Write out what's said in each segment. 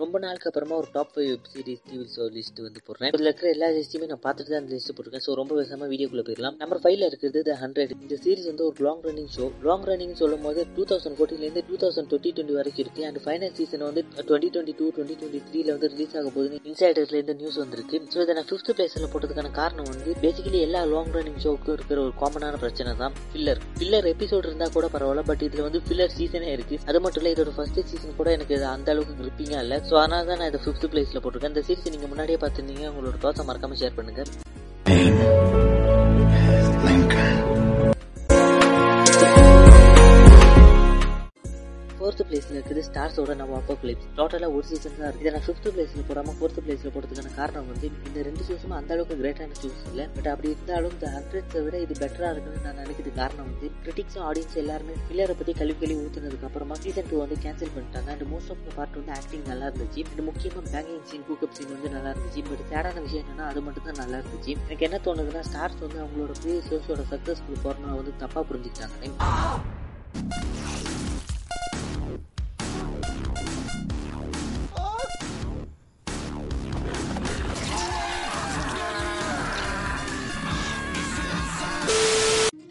ரொம்ப நாளுக்கு அப்புறமா ஒரு top five web series TV show list வந்து போடுறேன். இதில் இருக்கிற எல்லா லிஸ்ட்டுமே நான் பார்த்துட்டு தான் அந்த லிஸ்ட் போட்டிருக்கேன். ஸோ ரொம்ப பேசாம வீடியோக்குள்ளே போயிடலாம். நம்பர் ஃபைவ்ல இருக்கிறது த ஹண்ட்ரட் இந்த சீரிஸ் வந்து ஒரு long running show long running சொல்லும் போது டூ தௌசண்ட் ஃபோர்டீன்லேருந்து டூ தௌசண்ட் டுவெண்ட்டி டுவெண்ட்டி வரைக்கும் இருக்கு. அண்ட் ஃபைனல் சீசன் வந்து twenty twenty two twenty twenty த்ரீல வந்து ரிலீஸ் ஆக போகுது இன்சைடர்லேருந்து நியூஸ் வந்திருக்கு. ஸோ இதை நான் ஃபிஃப்த் பிளேஸில் போட்டதுக்கான காரணம் வந்து பேசிக்கலி எல்லா லாங் ரன்னிங் ஷோக்கும் இருக்கிற ஒரு காமனான பிரச்சனை தான் ஃபில்லர் ஃபில்லர் எபிசோட் இருந்தால் கூட பரவாயில்ல பட் இதில் வந்து ஃபில்லர் சீசனே இருக்கு. அது மட்டும் இல்லை இதோட ஃபர்ஸ்ட் சீசன் கூட எனக்கு அந்த அளவுக்கு கிரிப்பிங்காக இல்லை. ஸோ அதனால தான் நான் இதை ஃபிஃப்த் பிளேஸ்ல போட்டிருக்கேன். இந்த சீரிஸ் நீங்க முன்னாடியே பார்த்துருந்தீங்க. உங்களோட தோசை மறக்காம ஷேர் பண்ணுங்க. ஃபோர்த் பிளேஸ்ல இருக்குது. ஸ்டார்ஸோட நம்ம அப்போ பிளேஸ் டோட்டலா ஒரு சீசன் தான் இருக்கு. இதை நான் ஃபிஃப்த் பிளேஸ்ல போடாம ஃபோர்த் பிளேஸ்ல போடுறதுக்கான காரணம் வந்து இந்த ரெண்டு சீசனும் அந்த அளவுக்கு கிரேட்டான சூஸ் இல்லை. பட் அப்படி இருந்தாலும் இந்த ஹண்ட்ரட்ஸை விட இது பெட்டரா இருக்குன்னு நான் நினைக்கிறது காரணம் வந்து கிரிட்டிக்ஸும் ஆடியன்ஸ் எல்லாருமே பிள்ளையரை பத்தி கழிவு கழிவு ஊத்துனதுக்கு அப்புறமா சீசன் டூ வந்து கேன்சல் பண்ணிட்டாங்க. And most of the part வந்து ஆக்டிங் நல்லா இருந்துச்சு. அண்ட் முக்கியமா பேங்கிங் சீன் கூக்கப் சீன் வந்து நல்லா இருந்துச்சு. பட் சேடான விஷயம் என்னன்னா அது மட்டும் தான் நல்லா இருந்துச்சு. எனக்கு என்ன தோணுதுன்னா ஸ்டார்ஸ் வந்து அவங்களோட ப்ரீ ஷோஸோட சக்சஸ்ஃபுல் ஃபார்முலா வந்து தப்பா புரிஞ்சுக்கிட்டாங்க.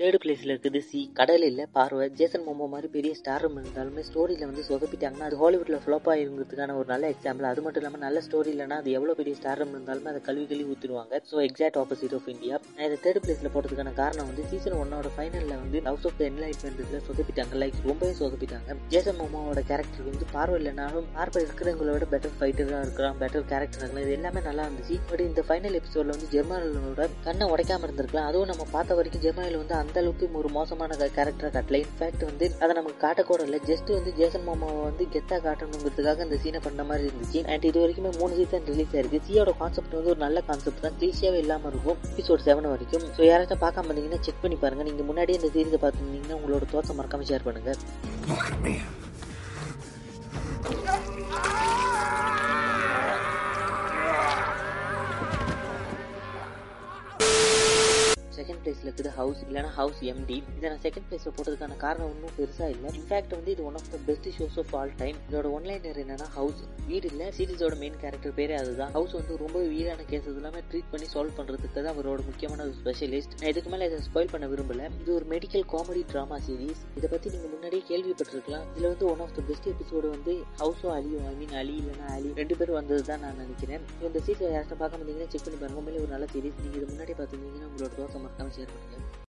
தேர்ட் பிளேஸில் இருக்குது சி கடல் இல்லை பார்வை. ஜேசன் மோமோ மாதிரி பெரிய ஸ்டார் இருந்தாலுமே ஸ்டோரியில் வந்து சொதப்பிட்டாங்கன்னா அது ஹாலிவுட்டில் ஃபிளாப் ஆயிருங்கிறதுக்கான ஒரு நல்ல எக்ஸாம்பிள் அது மட்டும் இல்லாமல் நல்ல ஸ்டோரி இல்லைனா அது எவ்வளோ பெரிய ஸ்டார் இருந்தாலுமே அதை கல்வி கழுவி ஊற்றிடுவாங்க so exact opposite of India நான் இதை தேர்ட் பிளேஸில் போட்டதுக்கான காரணம் வந்து சீசன் ஒன்னோட ஃபைனலில் வந்து ஹவுஸ் ஆஃப் த என்லைட்மெண்ட்ல சொதப்பிட்டாங்க. லைக் ரொம்பவே சொதப்பிட்டாங்க. ஜேசன் மோமோவோட கேரக்டர் வந்து பார்வை இல்லைனாலும் பார்வை இருக்கிறவங்களோட பெட்டர் ஃபைட்டராக இருக்கிறான் பெட்டர் கேரக்டர் இது எல்லாமே நல்லா இருந்துச்சு. பட் இந்த ஃபைனல் எபிசோட்ல வந்து ஜெர்மனோட கண்ணை உடைக்காம இருந்திருக்கலாம். அதுவும் நம்ம பார்த்த வரைக்கும் ஜெர்மனில வந்து அந்த அளவுக்கு ஒரு மோசமான கேரக்டரை காட்டல. இன்ஃபேக்ட் வந்து அதை நமக்கு காட்டக்கூட இல்லை ஜஸ்ட் வந்து ஜேசன் மாமாவை வந்து கெத்தா காட்டணுங்கிறதுக்காக இந்த சீனை பண்ண மாதிரி இருந்துச்சு. அண்ட் இது வரைக்குமே மூணு சீசன் ரிலீஸ் ஆயிருக்கு. சியோட கான்செப்ட் வந்து ஒரு நல்ல கான்செப்ட் தான். க்ளீஷியாவே இல்லாம இருக்கும். எபிசோட் செவன் வரைக்கும். ஸோ யாராச்சும் பார்க்காம இருந்தீங்கன்னா செக் பண்ணி பாருங்க. நீங்க முன்னாடியே இந்த சீரீஸை பார்த்துருந்தீங்கன்னா உங்களோட தோசை மறக்காம ஷேர் பண்ணுங்க. செகண்ட் பிளேஸ்ல இருக்குது ஹவுஸ் இல்லைனா ஹவுஸ் எம்டி இதை நான் செகண்ட் பிளேஸ்ல போட்டதுக்கான காரணம் ஒன்றும் பெருசா இல்லை. இன்ஃபேக்ட் வந்து இது one of the best shows of all time இதோட ஒன்லைனர் என்னன்னா ஹவுஸ் வீடு இல்ல சீரிஸோட மெயின் கேரக்டர் பேரே அதுதான். ஹவுஸ் வந்து ரொம்ப வீடான கேஸ் எல்லாமே ட்ரீட் பண்ணி சால்வ் பண்றதுக்கு தான் அவரோட முக்கியமான ஒரு ஸ்பெஷலிஸ்ட் நான் இதுக்கு மேல இதை ஸ்பாயில் பண்ண விரும்பல. இது ஒரு மெடிக்கல் காமெடி டிராமா சீரிஸ் இதை பத்தி நீங்க முன்னாடியே கேள்விப்பட்டிருக்கலாம். இதுல வந்து one of the best episode வந்து ஹவுஸோ அலியோ ஐ மீன் அலி இல்லைன்னா அலி ரெண்டு பேரும் வந்தது தான் நான் நினைக்கிறேன். இந்த சீரிஸ் யாராச்சும் பார்க்க முடியுங்கன்னா செக் பண்ணி பாருங்க. உண்மையிலே ஒரு நல்ல சீரிஸ் நீங்க இது முன்னாடி பார்த்துருந்தீங்கன்னா உங்களோட தோசை மறக்காம ஷேர் பண்ணுங்க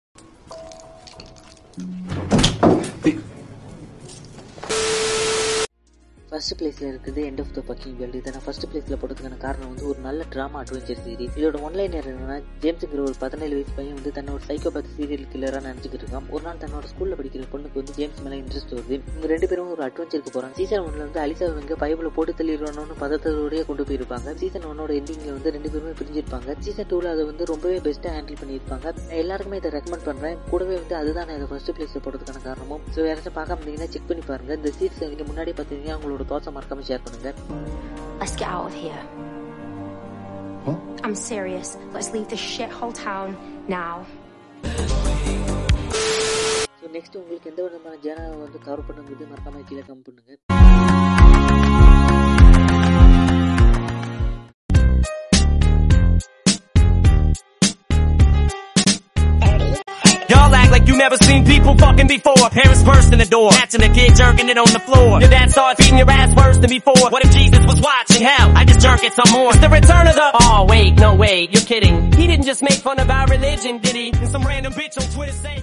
ஃபர்ஸ்ட் பிளேஸ்ல இருக்குது end of the fucking world இதை நான் ஃபர்ஸ்ட் பிளேஸ்ல போட்டதுக்கான காரணம் வந்து ஒரு நல்ல ட்ராமா அட்வென்ச்சர் சீரிஸ் இதோட ஒன்லைன் என்னன்னா ஜேம்ஸுங்கிற ஒரு பதினேழு வயசு பையன் வந்து தன்னோட சைக்கோபாத் சீரியல் கில்லரா நினச்சிக்கிட்டு இருக்கான். ஒரு நாள் தன்னோட ஸ்கூல்ல படிக்கிற பொண்ணுக்கு வந்து ஜேம்ஸ் மேல இன்ட்ரெஸ்ட் வருது. இவங்க ரெண்டு பேரும் ஒரு அட்வென்ச்சருக்கு போறாங்க. சீசன் ஒன்ல வந்து அலிசா இவங்க பைபிள் போட்டு தள்ளிடணும்னு பதத்தோடய கொண்டு போயிருப்பாங்க. சீசன் ஒன்னோட எண்டிங்ல வந்து ரெண்டு பேருமே பிரிஞ்சிருப்பாங்க. சீசன் டூல அதை வந்து ரொம்பவே பெஸ்ட்டா ஹேண்டில் பண்ணியிருப்பாங்க. எல்லாருக்குமே இதை ரெக்கமெண்ட் பண்றேன். கூடவே வந்து அதுதான் நான் இதை ஃபர்ஸ்ட் பிளேஸ்ல போடுறதுக்கான காரணமும். ஸோ யாராச்சும் பார்க்க முடியுங்கன்னா செக் பண்ணி பாருங்க. இந்த சீசன் நீங்க முன்னாடி பார்த்தீங்கன்னா உங்களோட தோசை மறக்காம ஷேர் பண்ணுங்க Let's get out of here. What? I'm serious. Let's leave this shithole town now. So next உங்களுக்கு எந்த விதமான ஜேனரை வந்து கவர் பண்ணுங்கிறது மறக்காம கீழே கம் பண்ணுங்க Like you never seen people fucking before. Parents burst in the door, catching the kid jerking it on the floor. Your dad started feeding your ass worse than before. What if Jesus was watching? Hell, I just jerk it some more. It's the return of the. Oh wait, no wait, you're kidding. He didn't just make fun of our religion, did he? And some random bitch on Twitter say.